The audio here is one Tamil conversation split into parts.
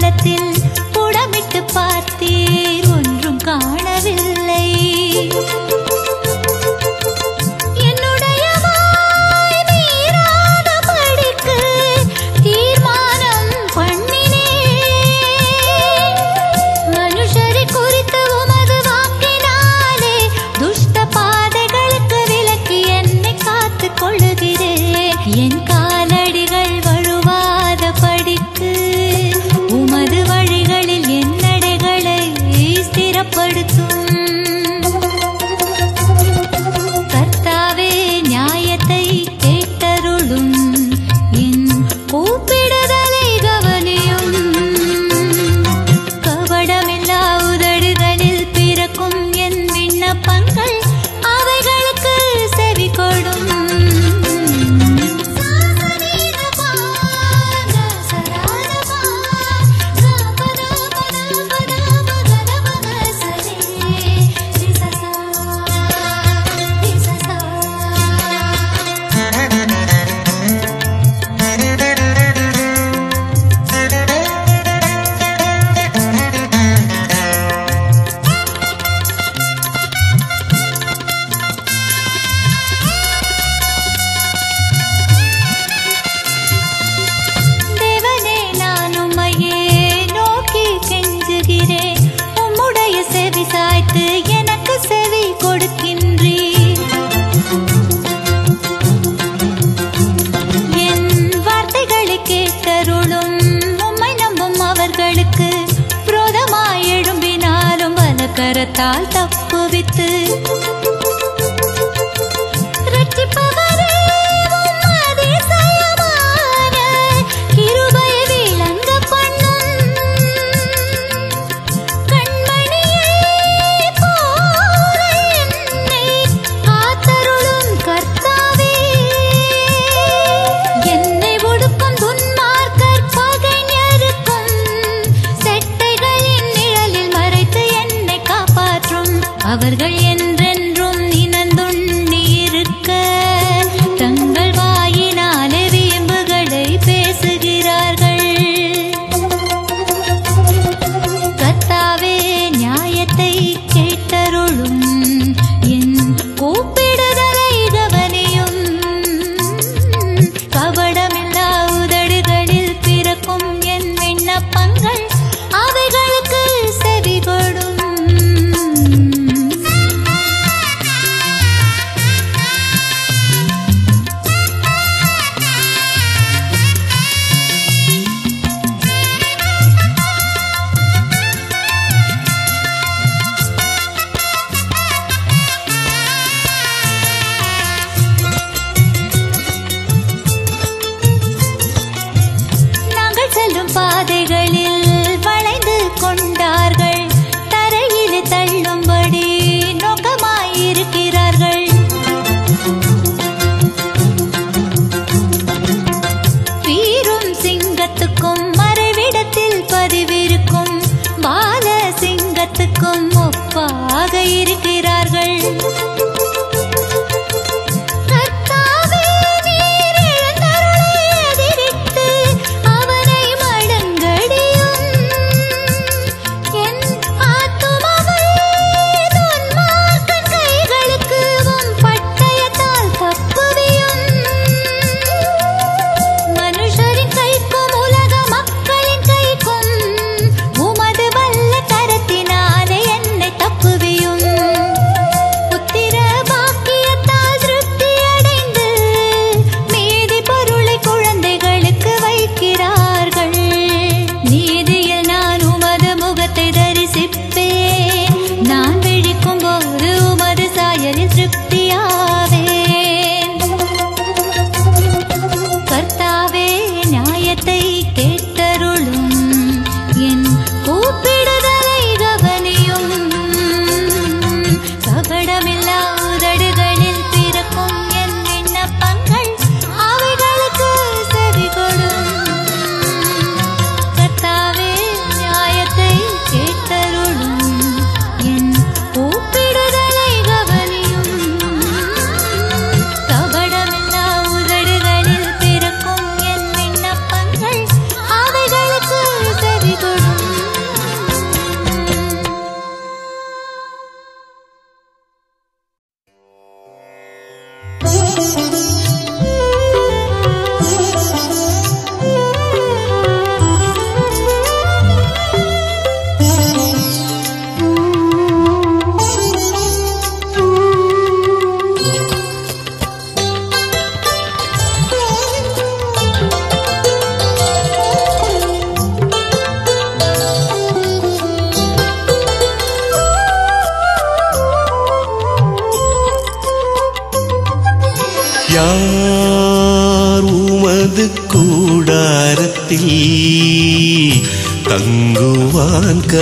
களத்தில் புடமிட்டு பார்த்து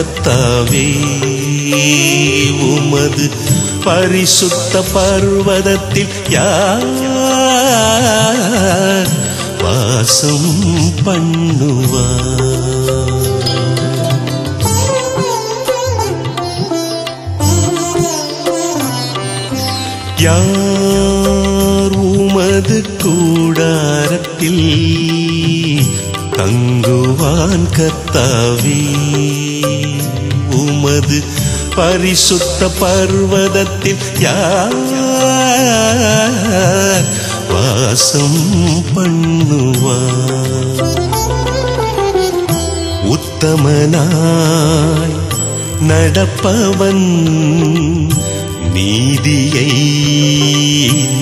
கர்த்தாவே உமது பரிசுத்த பர்வதத்தில் யார் வாசம் பண்ணுவார். யார் உமது கூடாரத்தில் தங்குவான் கத்தாவே உமது பரிசுத்த பர்வதத்தில் யார் வாசம் பண்ணுவார்? உத்தமனாய் நடப்பவன் நீதியை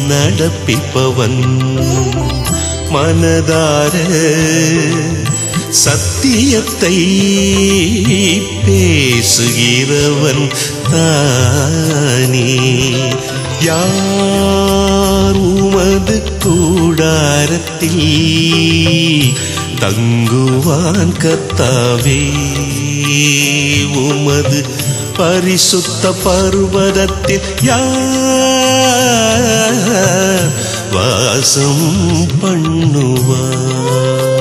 நடப்பிப்பவன். மனதார சத்தியத்தை பேசுகிறவன் தானே. யார் உமது கூடாரத்தில் தங்குவான் கத்தாவே உமது பரிசுத்த பர்வதத்தில் யார் வாசம் பண்ணுவார்?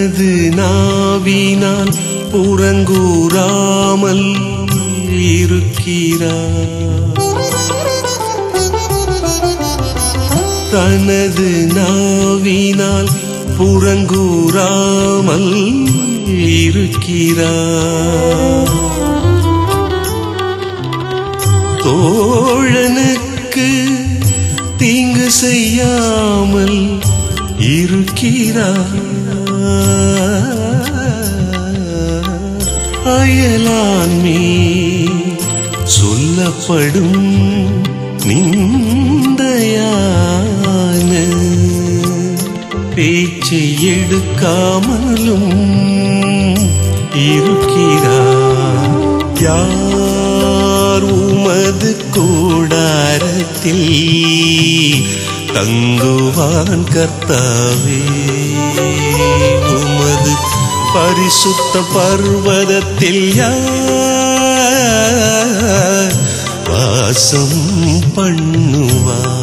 தனது நாவினால் புறங்கூறாமல் இருக்கிறார். தனது நாவினால் புறங்கூறாமல் இருக்கிறார். தோழனுக்கு தீங்கு செய்யாமல் இருக்கிறார். அயலான்மே சொல்லப்படும் நிந்தையான. பேச்சை எடுக்காமலும் இருக்கிறார் யார் உமது கூடாரத்தில் தங்குவான் கர்த்தாவே? பரிசுத்த பர்வதத்தில் யார் வாசம் பண்ணுவார்?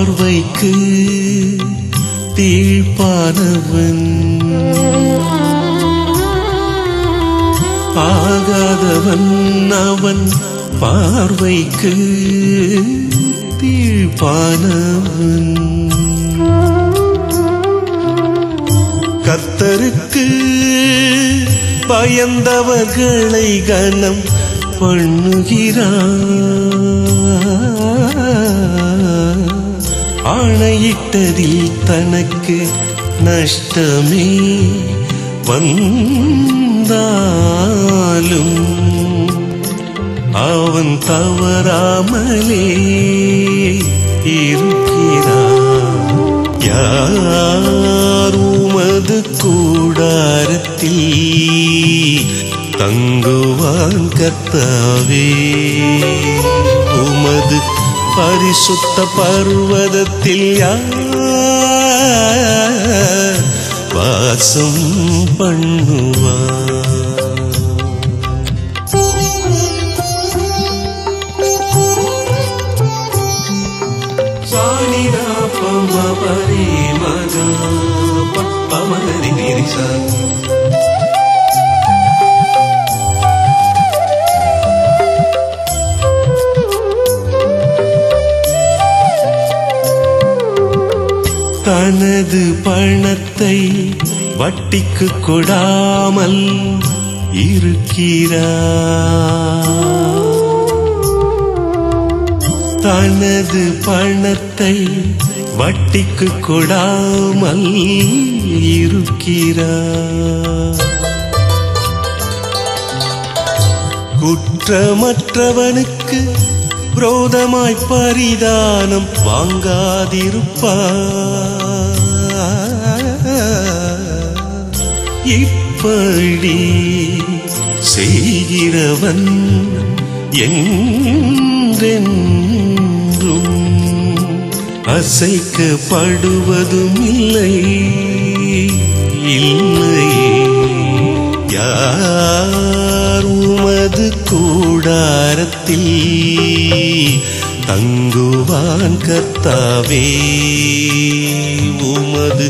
பார்வைக்கு தீழ்ப்பானவன். ஆகாதவன் அவன் பார்வைக்கு தீழ்ப்பானவன். கர்த்தருக்கு பயந்தவர்களை கனம் பண்ணுகிறான். ஆணையிட்டதில் தனக்கு நஷ்டமே வந்தாலும் அவன் தவறாமலே இருக்கிறான். யார் உமது கூடாரத்தில் தங்குவான் கத்தாவே உமது பரிசுத்த பர்வதத்தில் யார் வாசம் பண்ணுவார்? பமரி மகா பமரி நிரிசா எனது பணத்தை வட்டிக்கு கொடாமல் இருக்கிறா தனது பணத்தை வட்டிக்கு கொடாமல் இருக்கிறா குற்றமற்றவனுக்கு புரோதமாய் பரிதானம் வாங்காதிருப்பார். இப்படி செய்கிறவன் என்றென்றும் அசைக்கப்படுவதும் இல்லை இல்லை. யார் உமது கூடாரத்தில் தங்குவான் கர்த்தாவே? உமது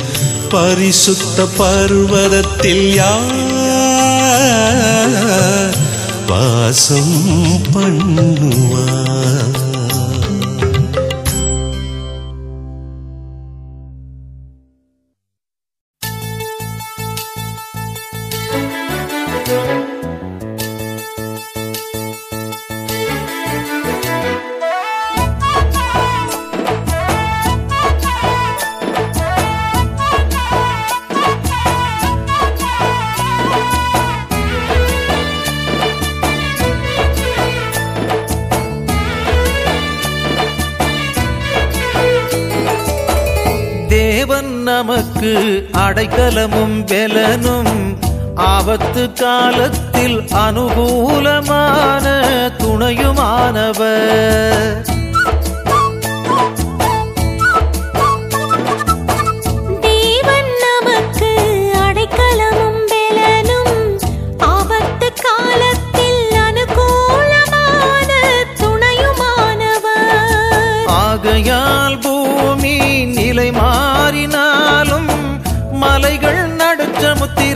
பரிசுத்த பர்வதத்தில் யார் வாசம் பண்ணுவார்? அடைக்கலமும் பெலனும் ஆபத்து காலத்தில் அனுகூலமான துணையுமானவர்.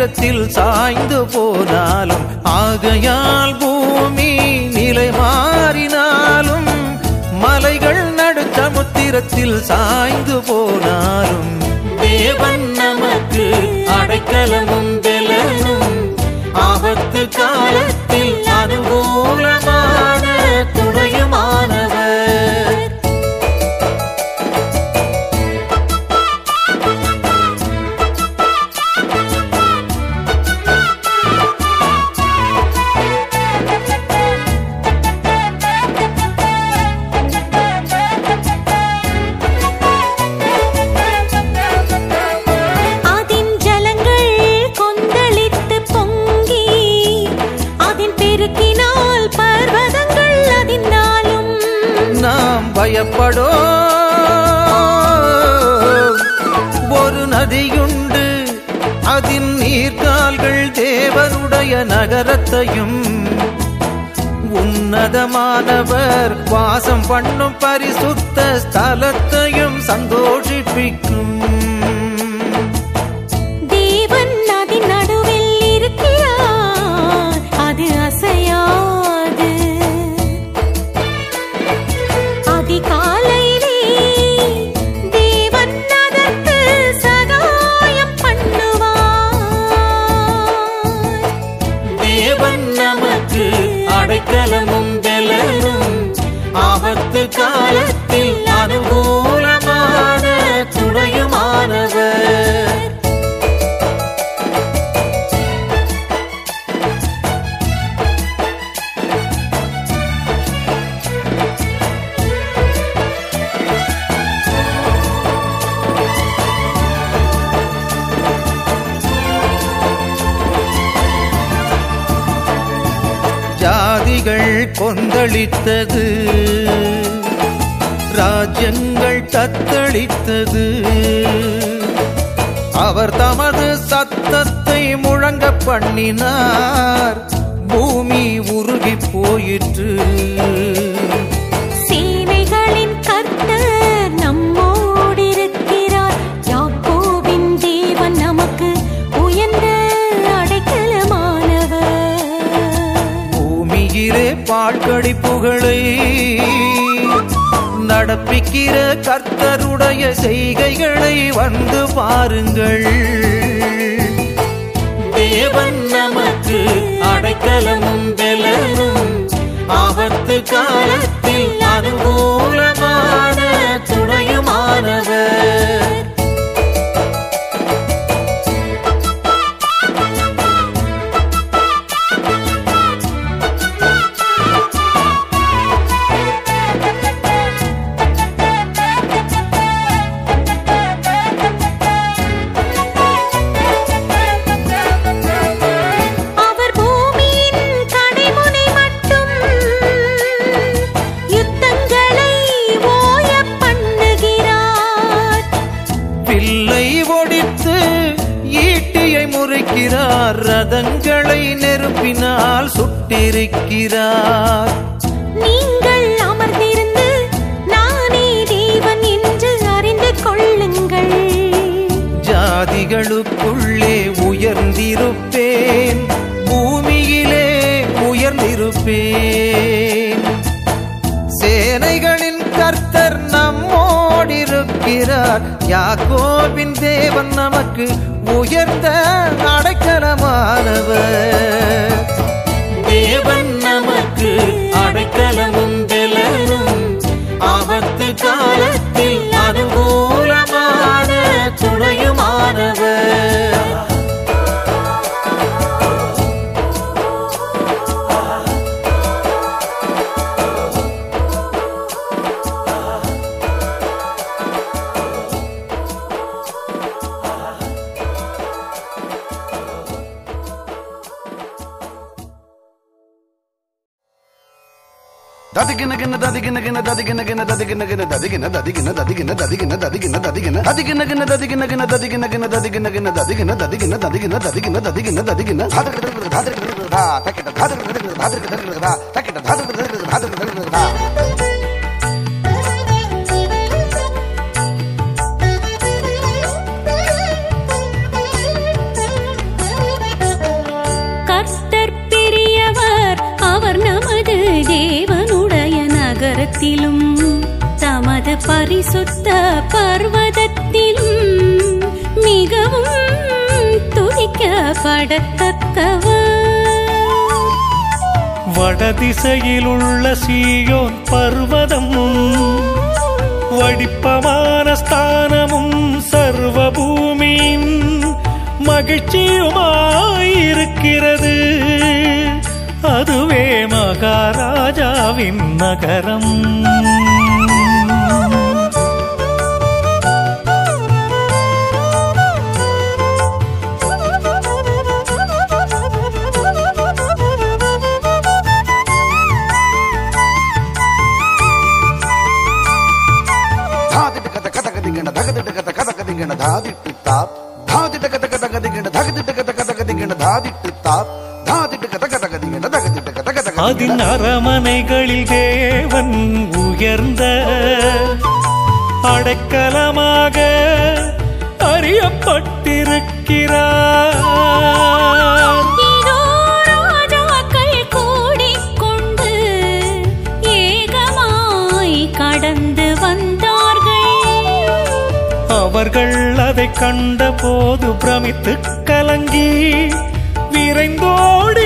நேரத்தில் சாய்ந்து போனாலும் ஆகையால் பூமி நிலை மாறினாலும் மலைகள் நடுச்சமுத்திரத்தில் சாய்ந்து போனாலும் தேவன் நமக்கு கரங்கள் தத்தளித்தது. அவர் தமது சத்தத்தை முழங்க பண்ணினார். பூமி உருகி போயிற்று. சீமைகளின் கர்த்தர் நம்மோடிருக்கிறார். யாக்கோவின் தேவன் நமக்கு உயர்ந்த அடைக்கலமானவர். நடப்பிக்கிற கர்த்தருடைய செய்கைகளை வந்து பாருங்கள். தேவன் நமக்கு அடைக்கலமும் பெலனும் ஆபத்து காலத்தில் அனுகூலமான துணையுமானவர். சுட்டிருக்கிறார் நீங்கள் அமர்ந்திருந்து நானே தேவன் என்று அறிந்து கொள்ளுங்கள். ஜாதிகளுக்குள்ளே உயர்ந்திருப்பேன். பூமியிலே உயர்ந்திருப்பேன். சேனைகளின் கர்த்தர் நம்மோடிருக்கிறார். யாக்கோபின் தேவன் நமக்கு உயர்ந்த அடைக்கலமானவர். ginna dadi ginna dadi ginna dadi ginna dadi ginna dadi ginna dadi ginna ginna dadi ginna ginna dadi ginna ginna dadi ginna ginna dadi ginna dadi ginna dadi ginna dadi ginna dadi ginna dadi ginna dadi ginna dadi ginna dadi ginna பரிசுத்த பர்வதத்திலும் மிகவும் துதிக்கப்படத்தக்கவர். வடதிசையிலுள்ள சீயோன் பர்வதம் வடிப்பமான ஸ்தானமும் சர்வபூமியின் மகிழ்ச்சியுமாயிருக்கிறது. அதுவே மகாராஜாவின் நகரம். தாதிட்டு தாப் தாதிட்ட கத கத கதிகிண்ட தகதிட்ட கத கத கதிகிண்ட தாதிட்டு தாப் தாதிட்டு கத கத கதிகிண்ட தகதிட்ட கத கத அதின் அரமனைகளில் தேவன் உயர்ந்த அடைக்கலமாக அறியப்பட்டிருக்கிறார் அவர்கள் அதை கண்டபோது பிரமித்து கலங்கி விரைந்தோடினார்கள்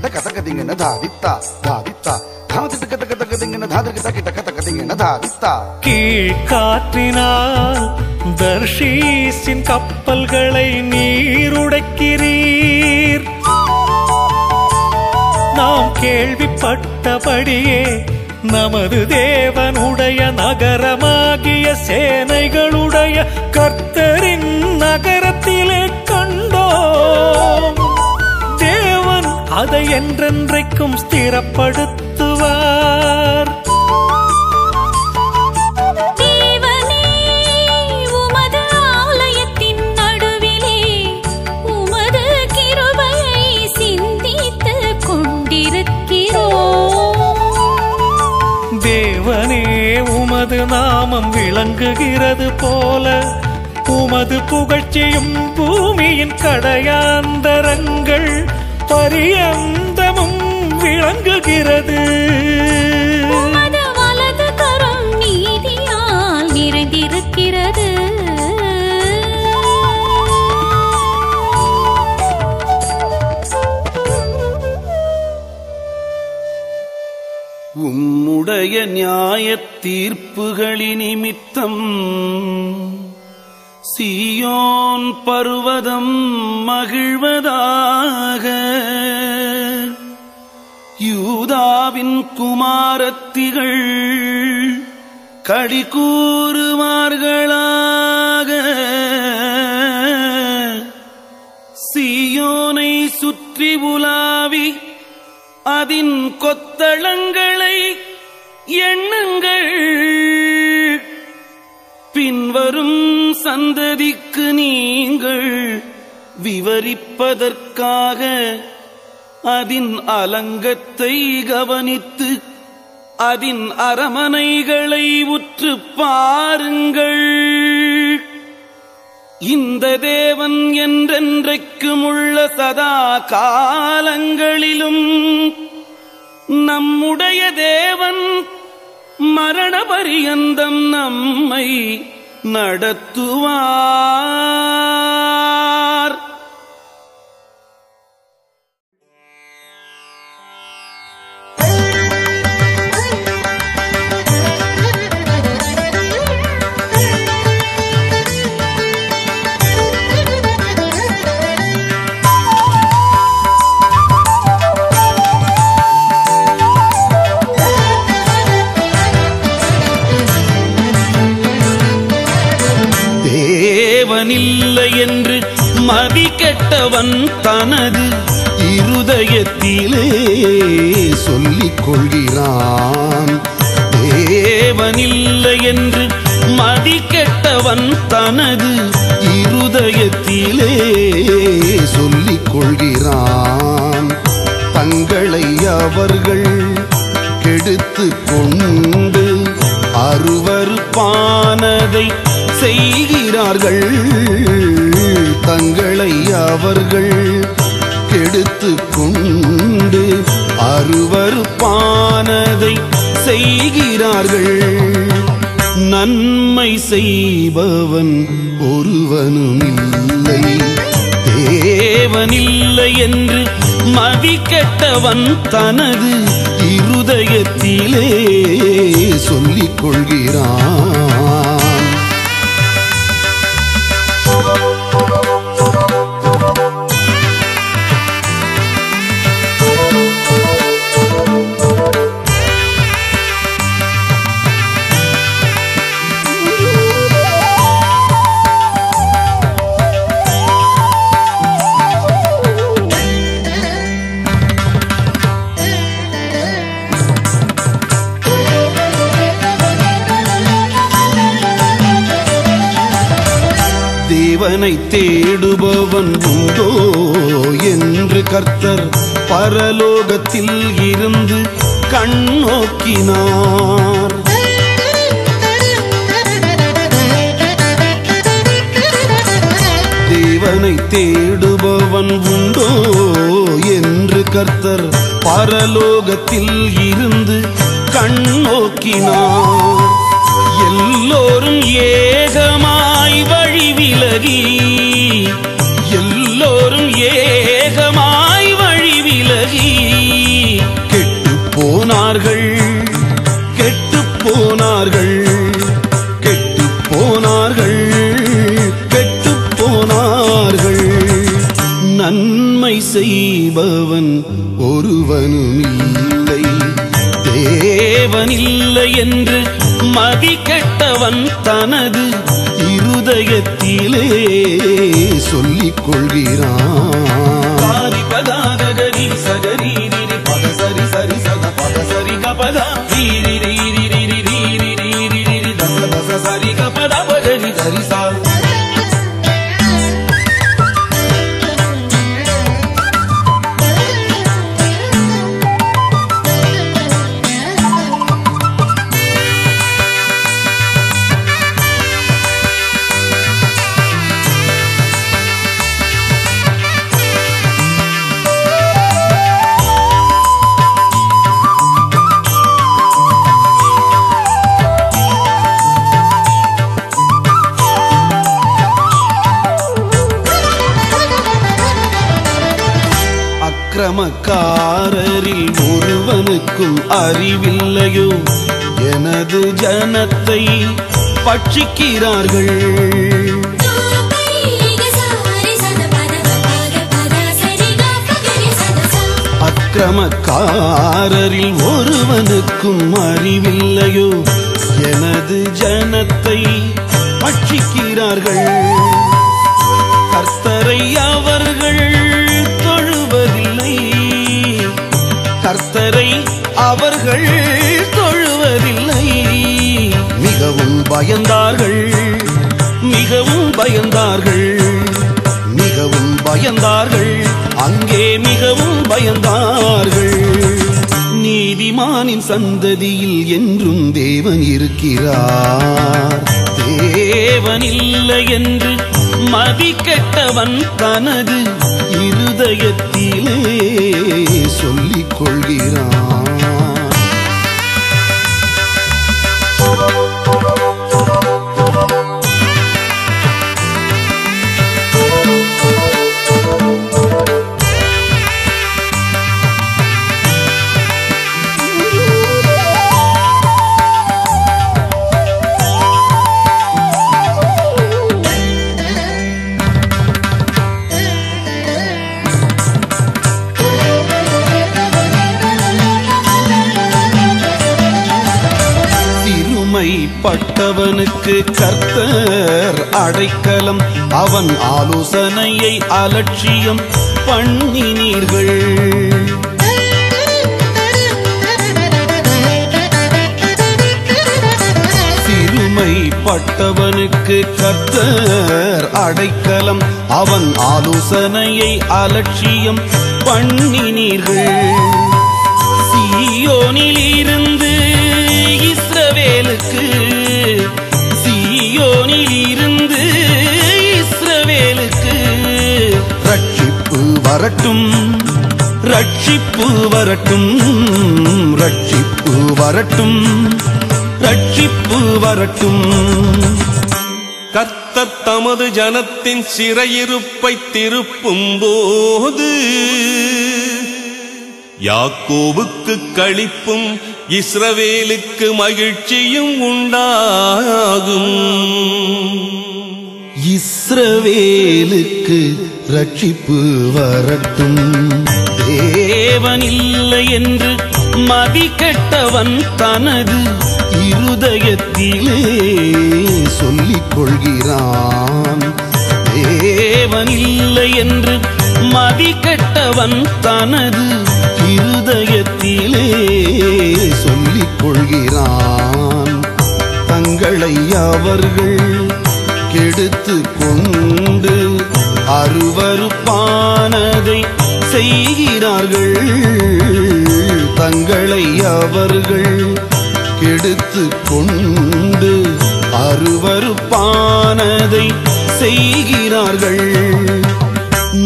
ధాదిట కిట కథ కదిగిన ధాదిత్త ధాదిత్త ధాదిట కథ కథ కదిగిన ధాదిట కిట కథ కదిగిన ధాదిత్త கீழ்காற்றினால் தர்ஷீஸின் கப்பல்களை நீருடைக்கிறீர் நாம் கேள்விப்பட்டபடியே நமது தேவனுடைய நகரமாகிய சேனைகளுடைய கர்த்தரின் என்றென்றைக்கும் ஸ்திரப்படுத்துவார். தேவனே உமது ஆலயத்தின் நடுவிலே உமது கிருபையை சிந்தித்துக் கொண்டிருக்கிறோம். தேவனே உமது நாமம் விளங்குகிறது போல உமது புகழ்ச்சியும் பூமியின் கடையாந்தரங்கள் பரியந்தமும் விளங்குகிறது. வலது கரம் நீதியால் நிறைந்திருக்கிறது. உம்முடைய நியாயத் தீர்ப்புகளின் நிமித்தம் சீயோன் பருவதம் மகிழ்வதாக. யூதாவின் குமாரத்திகள் கடி கூறுவார்களாக சீயோனை சுற்றி உலாவி அதின் கொத்தளங்களை எண்ணுங்கள். பின்வரும் சந்ததிக்கு நீங்கள் விவரிப்பதற்காக அதின் அலங்கத்தை கவனித்து அதின் அரமனைகளை உற்று பாருங்கள். இந்த தேவன் என்றென்றைக்கும் உள்ள சதா காலங்களிலும் நம்முடைய தேவன் மரணபரியந்தம் நம்மை நடத்துவார். என்று மதி கெட்டவன் தனது இருதயத்திலே சொல்லிக் கொள்கிறான் தேவனில்லை என்று மதி கெட்டவன் தனது இருதயத்திலே சொல்லிக் கொள்கிறான் தங்களை அவர்கள் கெடுத்து கொண்டு அருவருப்பானதை செய்கிறார்கள் தங்களை அவர்கள் கெடுத்து கொண்டு அருவருப்பானதை செய்கிறார்கள். நன்மை செய்பவன் ஒருவனும் இல்லை தேவனில்லை என்று மதி கெட்டவன் தனது இருதயத்திலே சொல்லிக் கொள்கிறான். என்னை தேடுபவன் உண்டோ என்று கர்த்தர் பரலோகத்தில் இருந்து கண்ணோக்கினார் தேவனை தேடுபவன் உண்டோ என்று கர்த்தர் பரலோகத்தில் இருந்து கண்ணோக்கினார் எல்லோரும் ஏகமாய் வழி விலகி. எல்லோரும் ஏகமாய் வழி விலகி. கெட்டு போனார்கள் கெட்டு போனார்கள் கெட்டு போனார்கள் கெட்டு போனார்கள். நன்மை செய்பவன் ஒருவனும் இல்லை. தேவனில்லை என்று மகி கெட்டவன் தனது இருதயத்திலே சொல்லிக் கொள்கிறான் பாரிபதாதகரி சகரீரி பத சரி சரி சத பத சரி கபதா ரீரி ரீரி ரீரி ரீரி ரீரி ரீரி தச தச சரி கபதா பகரி தரிசா. பட்சிக்கிறார்கள் அக்கிரமக்காரரில் ஒருவனுக்கும் அறிவில்லையோ? எனது ஜனத்தை பட்சிக்கு பயந்தார்கள். மிகவும் பயந்தார்கள். அங்கே மிகவும் பயந்தார்கள். நீதிமானின் சந்ததியில் என்றும் தேவன் இருக்கிறார். தேவன் இல்லை என்று மதிக்கெட்டவன் தனது இருதயத்திலே சொல்ல அடைக்கலம் அவன் ஆலோசனையை அலட்சியம் பண்ணினீர்கள். பட்டவனுக்கு கத்தர் அடைக்கலம் அவன் ஆலோசனையை அலட்சியம் பண்ணினீர்கள். சீயோனில் இருந்து இஸ்ரவேலுக்கு சீயோனில் இருந்து வரட்டும். ரட்சிப்பு வரட்டும். ரட்சிப்பு வரட்டும். ரட்சிப்பு வரட்டும். கர்த்தர் தமது ஜனத்தின் சிறையிருப்பை திருப்பும் போது யாக்கோவுக்கு கழிப்பும் இஸ்ரவேலுக்கு மகிழ்ச்சியும் உண்டாகும். இஸ்ரவேலுக்கு ரட்சிப்பு வரட்டும். தேவன் இல்லை என்று மதிக்கெட்டவன் தனது இருதயத்திலே சொல்லிக் கொள்கிறான். தேவன் இல்லை என்று மதிக்கெட்டவன் தனது இருதயத்திலே சொல்லிக் கொள்கிறான். தங்களை அவர்கள் கெடுத்து கொண்டு அருவருப்பானதை செய்கிறார்கள். தங்களை அவர்கள் கெடுத்து கொண்டு அருவருப்பானதை செய்கிறார்கள்.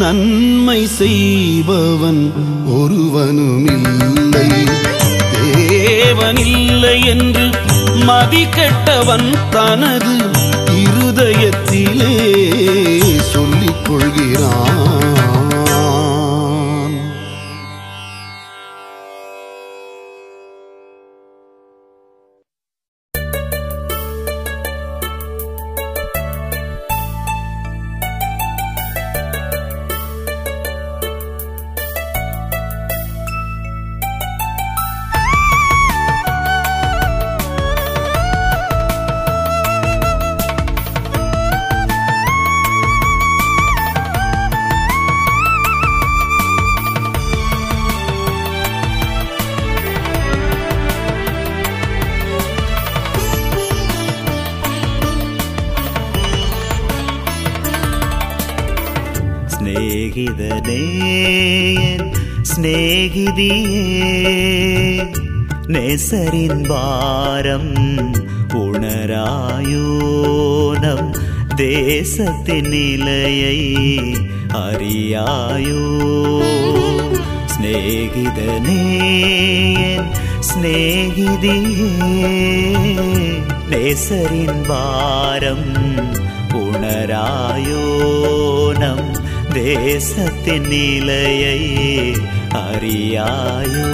நன்மை செய்பவன் ஒருவனும் தேவனில்லை இல்லை என்று மதிக்கெட்டவன் தனது இருதயத்திலே சொல்லிக் கொள்கிறான். നീവനേയൻ സ്നേഹിതിയേ നെസരിൻ ഭാരം ഉണരായോനം ദേശത്തിൻ നിലയൈ അറിയായോ സ്നേഹിതനേയൻ സ്നേഹിതിയേ ലേസറിൻ ഭാരം ഉണരായോ தேசத்தின் நிலையை அறியாயோ?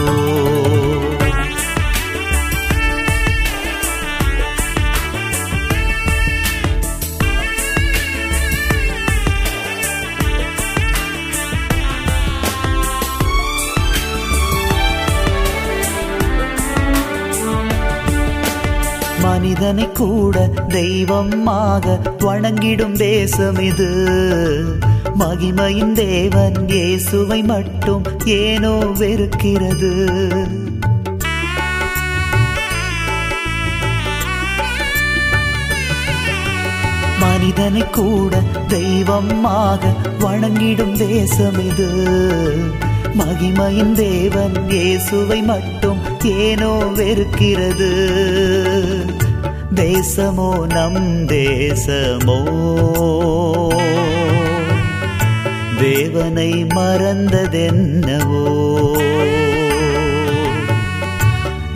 மனிதனை கூட தெய்வமாக வணங்கிடும் தேசம் இது. மகிமையின் தேவன் இயேசுவை மட்டும் ஏனோ வெறுக்கிறது. மனிதனை கூட தெய்வமாக வணங்கிடும் தேசம் இது. மகிமையின் தேவன் இயேசுவை மட்டும் ஏனோ வெறுக்கிறது. தேசமோ நம் தேசமோ? தேவனை மறந்ததென்னவோ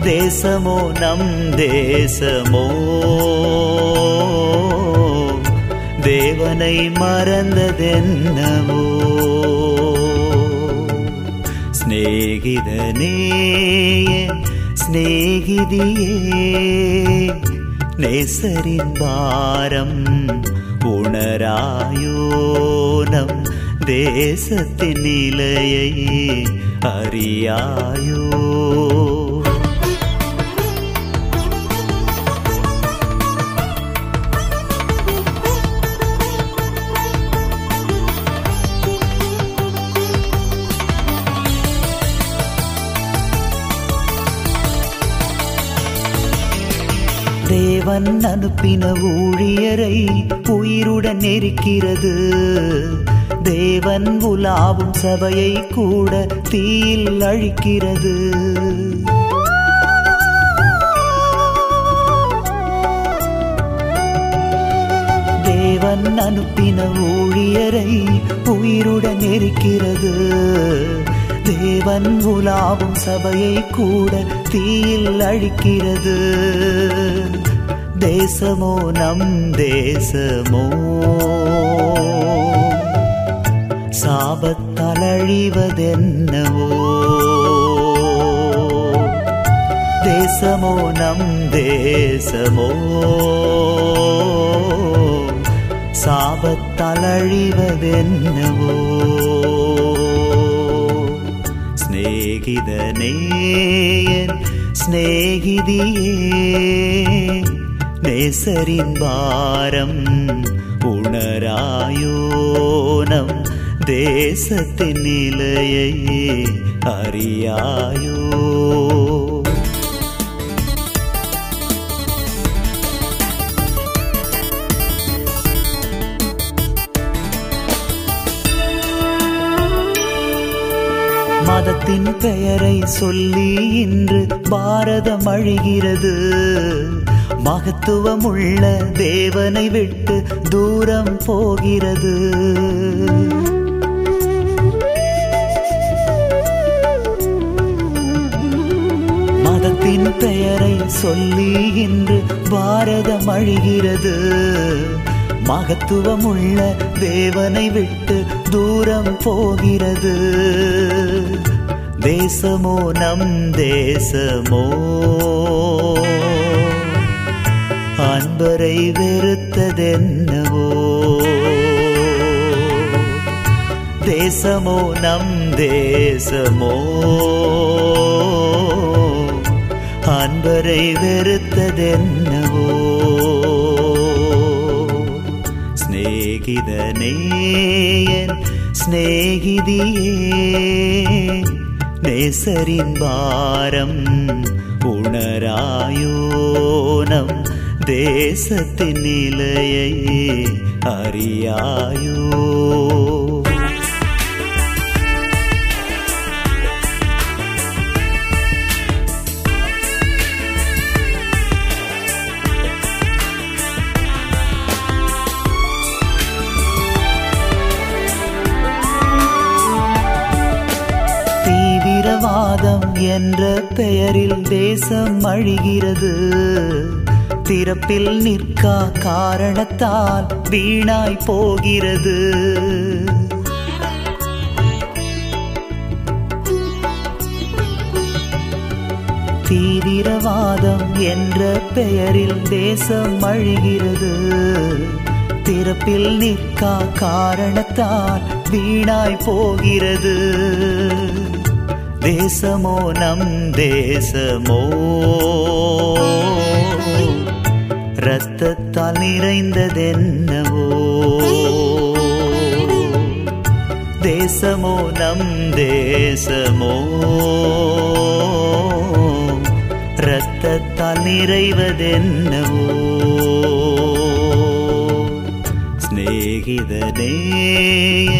தேசமோ நம் தேசமோ தேவனை மறந்ததென்னவோ സ്നേഹിതനേ സ്നേഹിതിയേ നെസരിൻ ഭാരം ഉണരായോ தேசத்தின் நிலையை அறியாயோ? தேவன் அனுப்பின ஊழியரை உயிருடன் நெருக்கிறது. தேவன் உலாவும் சபையை கூட தீயில் அழிக்கிறது. தேவன் அனுப்பின ஊழியரை உயிருடன் இருக்கிறது தேவன் உலாவும் சபையை கூட தீயில் அழிக்கிறது. தேசமோ நம் தேசமோ. சாபத்தால் அழிவதென்னவோ தேசமோ நம் தேசமோ சாபத்தால் அழிவதென்னவோ സ്നേഹിതനേ സ്നേഹിതിയേ നെസരിൻ ഭാരം தேசத்தின் நிலையை அறியாயோ? மதத்தின் பெயரை சொல்லி இன்று பாரதம் அழிகிறது. மகத்துவமுள்ள தேவனை விட்டு தூரம் போகிறது. பெயரை சொல்லி இன்று பாரதம் அழிகிறது. மகத்துவமுள்ள தேவனை விட்டு தூரம் போகிறது. தேசமோ நம் தேசமோ? அன்பரை வெறுத்ததென்னவோ? தேசமோ நம் தேசமோ? அன்பரை வெறுத்ததென்னவோ? சிநேகிதனேயன் சிநேகிதியே நேசரின் பாரம் உணராயோனம் தேசத்தின் நிலையை அறியாயோ? என்ற பெயரில் தேசம் அழிகிறது திறப்பில் நிற்கா காரணத்தால் வீணாய் போகிறது. தீவிரவாதம் என்ற பெயரில் தேசம் அழிகிறது திறப்பில் நிற்கா காரணத்தால் வீணாய் போகிறது. தேசமோ நம் தேசமோ? இரத்தத்தால் நிறைந்ததென்னவோ? தேசமோ நம் தேசமோ? இரத்தத்தால் நிறைவதென்னவோ? சிநேகிதனே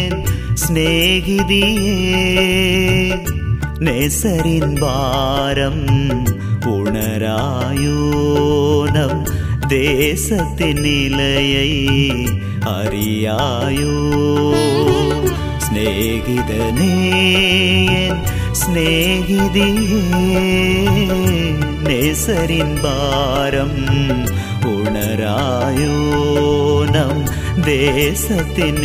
என் சிநேகிதியே நேசரின் பாரம் உணராயோ நம் தேசத்தின் நிலையை அறியாயோ. சிநேகிதனே என் சிநேகிதியே நேசரின் பாரம் உணராயோ நம் தேசத்தின்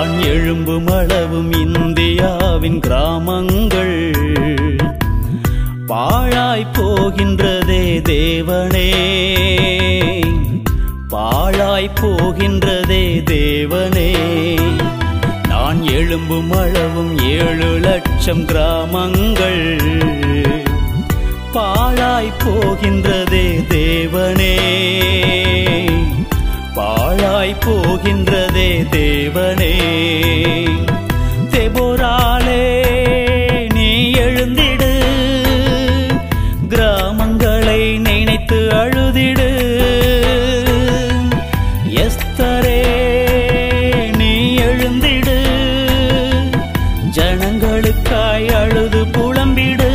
நான் எழும்பும் அளவும் இந்தியாவின் கிராமங்கள். பாழாய் போகின்றதே தேவனே. பாழாய் போகின்றதே தேவனே. நான் எழும்பும் அளவும் ஏழு லட்சம் கிராமங்கள். பாழாய் போகின்றதே தேவனே. பாழாய் போகின்றதே தேவனே. தெபோராலே நீ எழுந்திடு. கிராமங்களை நினைத்து அழுதிடு. எஸ்தரே நீ எழுந்திடு. ஜனங்களுக்காய் அழுது புலம்பிடு.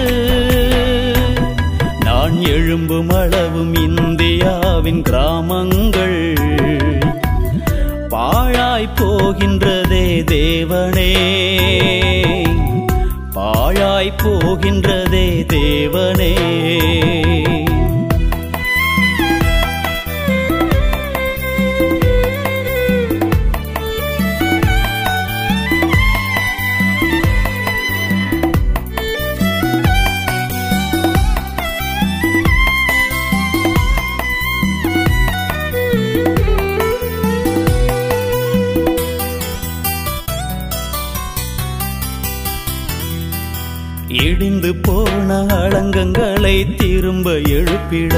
நான் எழும்பும் அளவும் இந்தியாவின் கிராமங்கள். போகின்றதே தேவனே. பாழாய் போகின்றதே தேவனே. சங்கங்களை திரும்ப எழுப்பிட.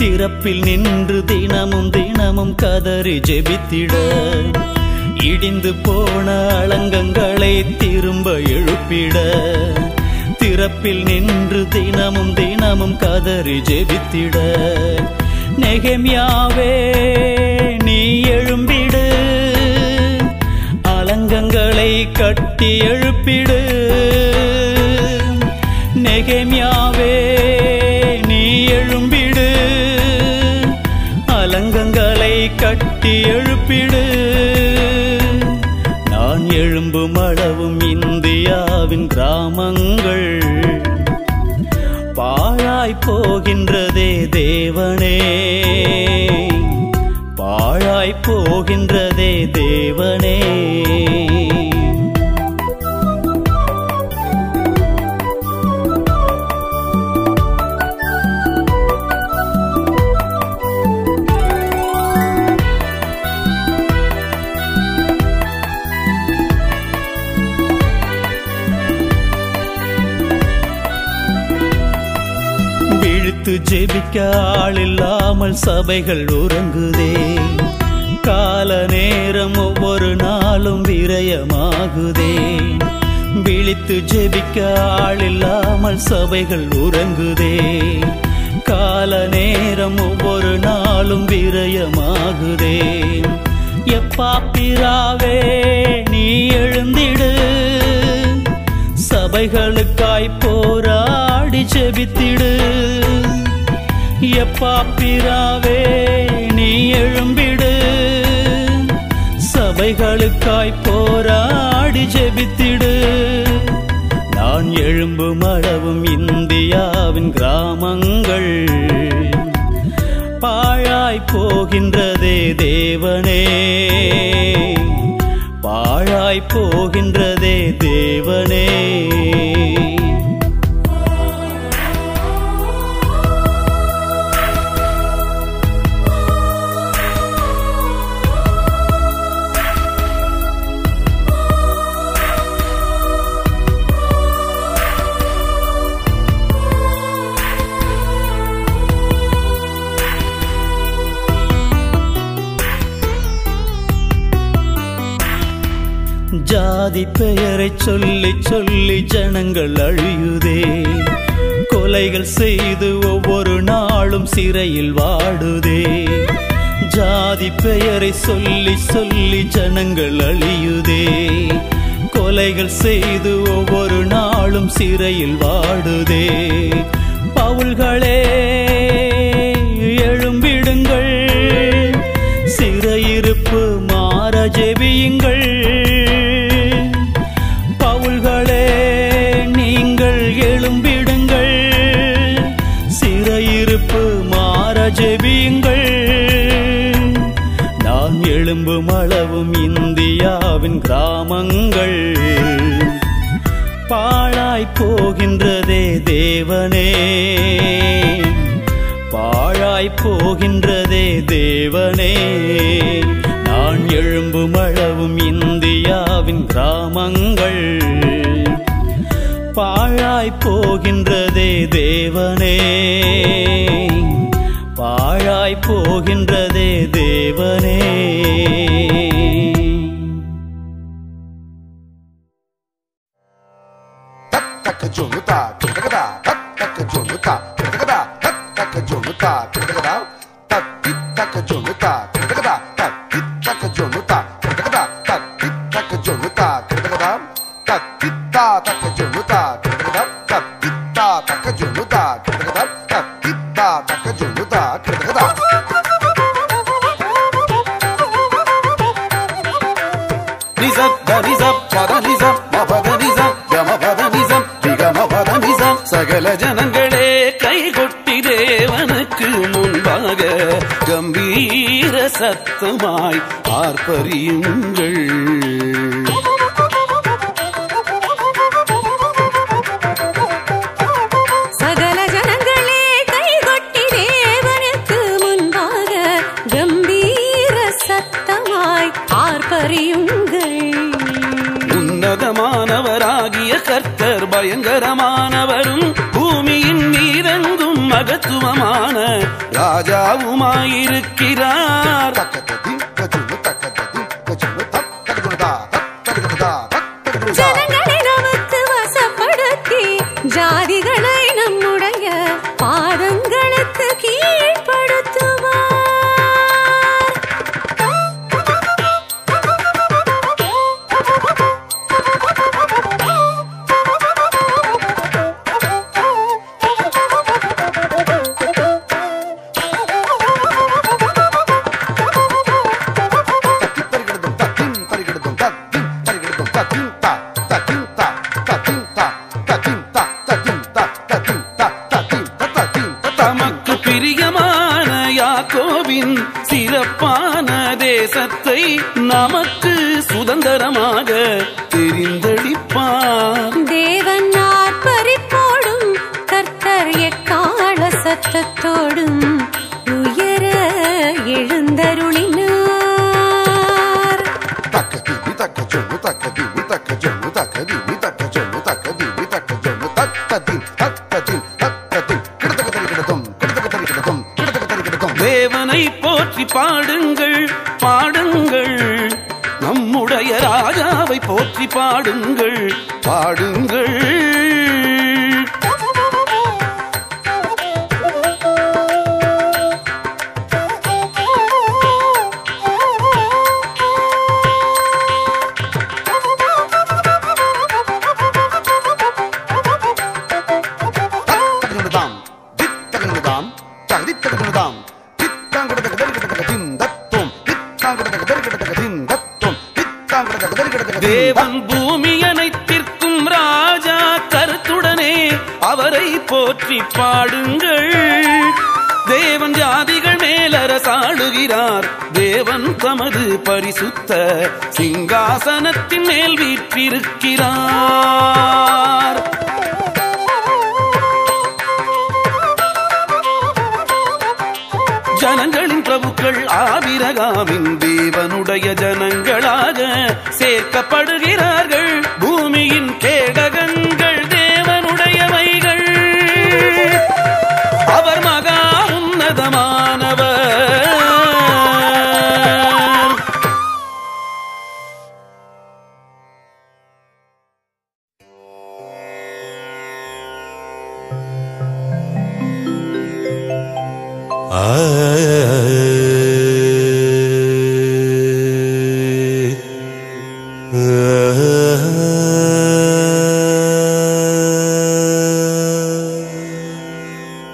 திறப்பில் நின்று தினமும் தினமும் கதறி ஜெபித்திட. இடிந்து போன அலங்கங்களை திரும்ப எழுப்பிட. திறப்பில் நின்று தினமும் தினமும் கதறி ஜெபித்திட. நெகமியாவே நீ எழும்பிடு. அலங்கங்களை கட்டி எழுப்பிடு. எழும்பும் இந்தியாவின் கிராமங்கள். பாழாய் போகின்றதே தேவனே. பாழாய் போகின்றதே தேவனே. ஜெபிக்க ஆளில்லாமல் சபைகள் உறங்குதே. கால நேரம் ஒவ்வொரு நாளும் விரயமாகுதே. விழித்து ஜெபிக்க ஆளில்லாமல் சபைகள் உறங்குதே. கால நேரம் ஒவ்வொரு நாளும் விரயமாகுதே. எப்பா பிராவே நீ எழுந்திடு. சபைகளுக்காய் போராடி ஜெபித்திடு. எப்பா பிராவே நீ எழும்பிடு. சபைகளுக்காய் போராடி ஜெபித்திடு. நான் எழும்பும் அளவும் இந்தியாவின் கிராமங்கள். பாழாய் போகின்றதே தேவனே. பாழாய் போகின்றதே தேவனே. சொல்லி சொல்லி ஜனங்கள் அழியுதே. கொலைகள் செய்து ஒவ்வொரு நாளும் சிறையில் வாடுதே. ஜாதி பெயரை சொல்லி சொல்லி ஜனங்கள் அழியுதே. கொலைகள் செய்து ஒவ்வொரு நாளும் சிறையில் வாடுதே. பவுல்களே கிராமங்கள். பாழாய் போகின்றதே தேவனே. பாழாய் போகின்றதே தேவனே. நான் எழும்பும் அளவும் இந்தியாவின் கிராமங்கள். பாழாய் போகின்றதே தேவனே. பாழாய் போகின்றதே தேவனே. அர்த்தமாய் பார்ப்பறியுங்கள்.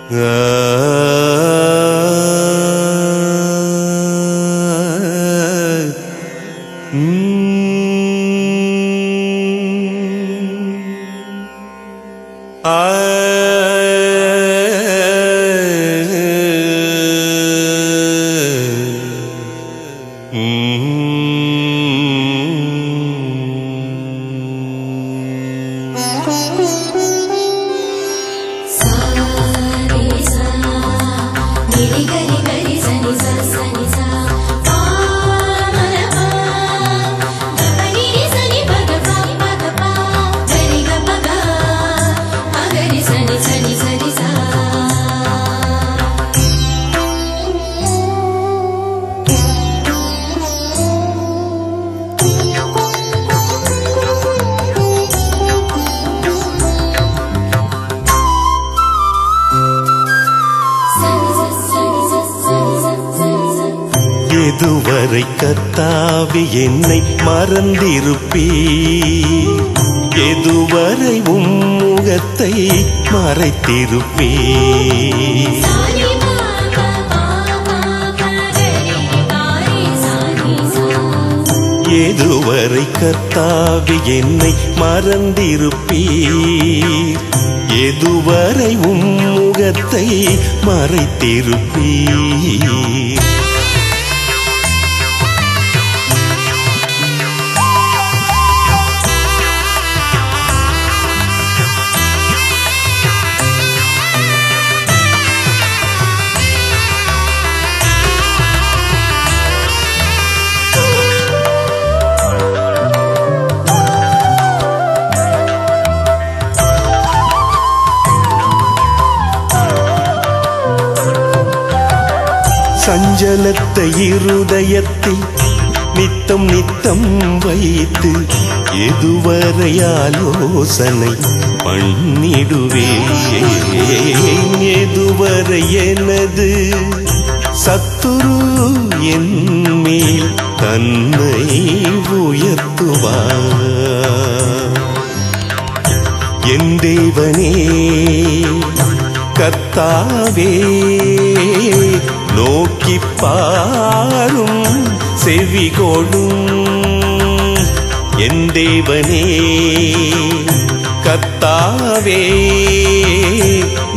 The சஞ்சலத்தை இருதயத்தில் நித்தம் நித்தம் வைத்து எதுவரை ஆலோசனை பண்ணிடுவேன்? எதுவரை எனது சத்துரு என் மேல் தன்னை உயர்த்துவார்? என் தேவனே கத்தாவே நோக்கி பாரும் செவிகோடும் என் தேவனே கத்தாவே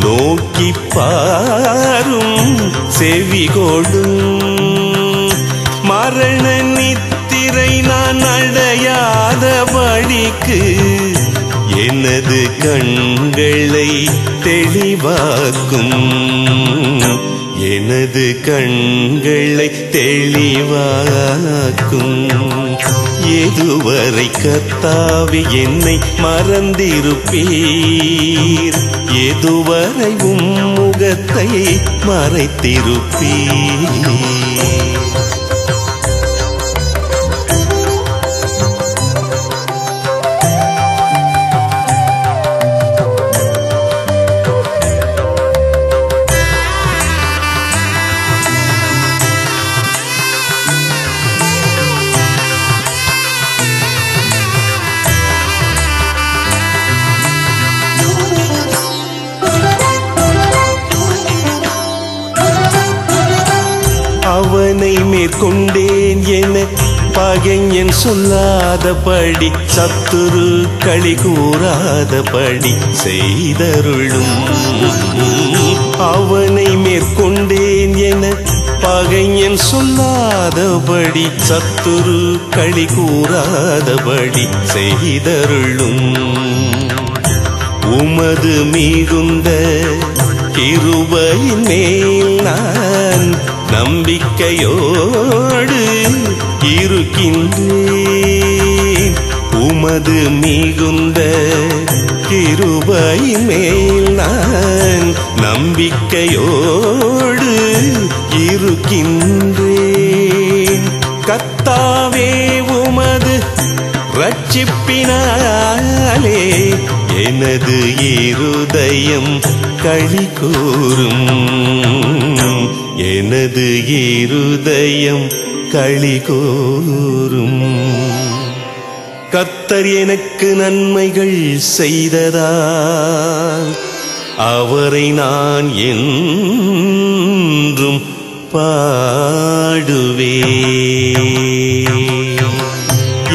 நோக்கி பாரும் செவிகோடும் மரண நித்திரை நான் அடையாத வழிக்கு எனது கண்களை தெளிவாக்கும். எனது கண்களை தெளிவாக்கும். எதுவரை கத்தாவி என்னை மறந்திருப்பீர். எதுவரை உம் முகத்தை மறைத்திருப்பீர். பகைஞன் சொல்லாதபடி சத்துரு களி கூறாதபடி செய்தருளும். அவனை மேற்கொண்டேன் என பகைஞன் சொல்லாதபடி சத்துரு களி கூறாதபடி செய்தருளும். உமது மிகுந்த கிருபையின் மேல் நான் நம்பிக்கையோடு இருக்கின்றேன். உமது மிகுந்த கிருபையின் மேல் நான் நம்பிக்கையோடு இருக்கின்றேன். கத்தாவே உமது ரட்சிப்பினாலே எனது இருதயம் களி கூறும் எனது இருதயம் களி கூறும் கத்தர் எனக்கு நன்மைகள் செய்ததால் அவரை நான் என்றும் பாடுவே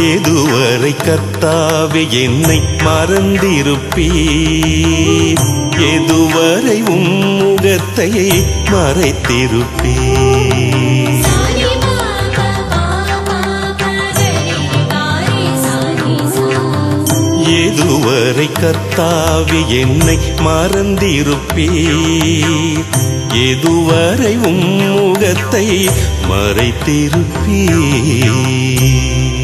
ஏதுவரை கர்த்தாவே என்னை மறந்திருப்பீர். எதுவரை உம்முகத்தை மறைத்திருப்பீர். எதுவரை கர்த்தாவி என்னை மறந்திருப்பீர். எதுவரை உம்முகத்தை மறைத்திருப்பீர்.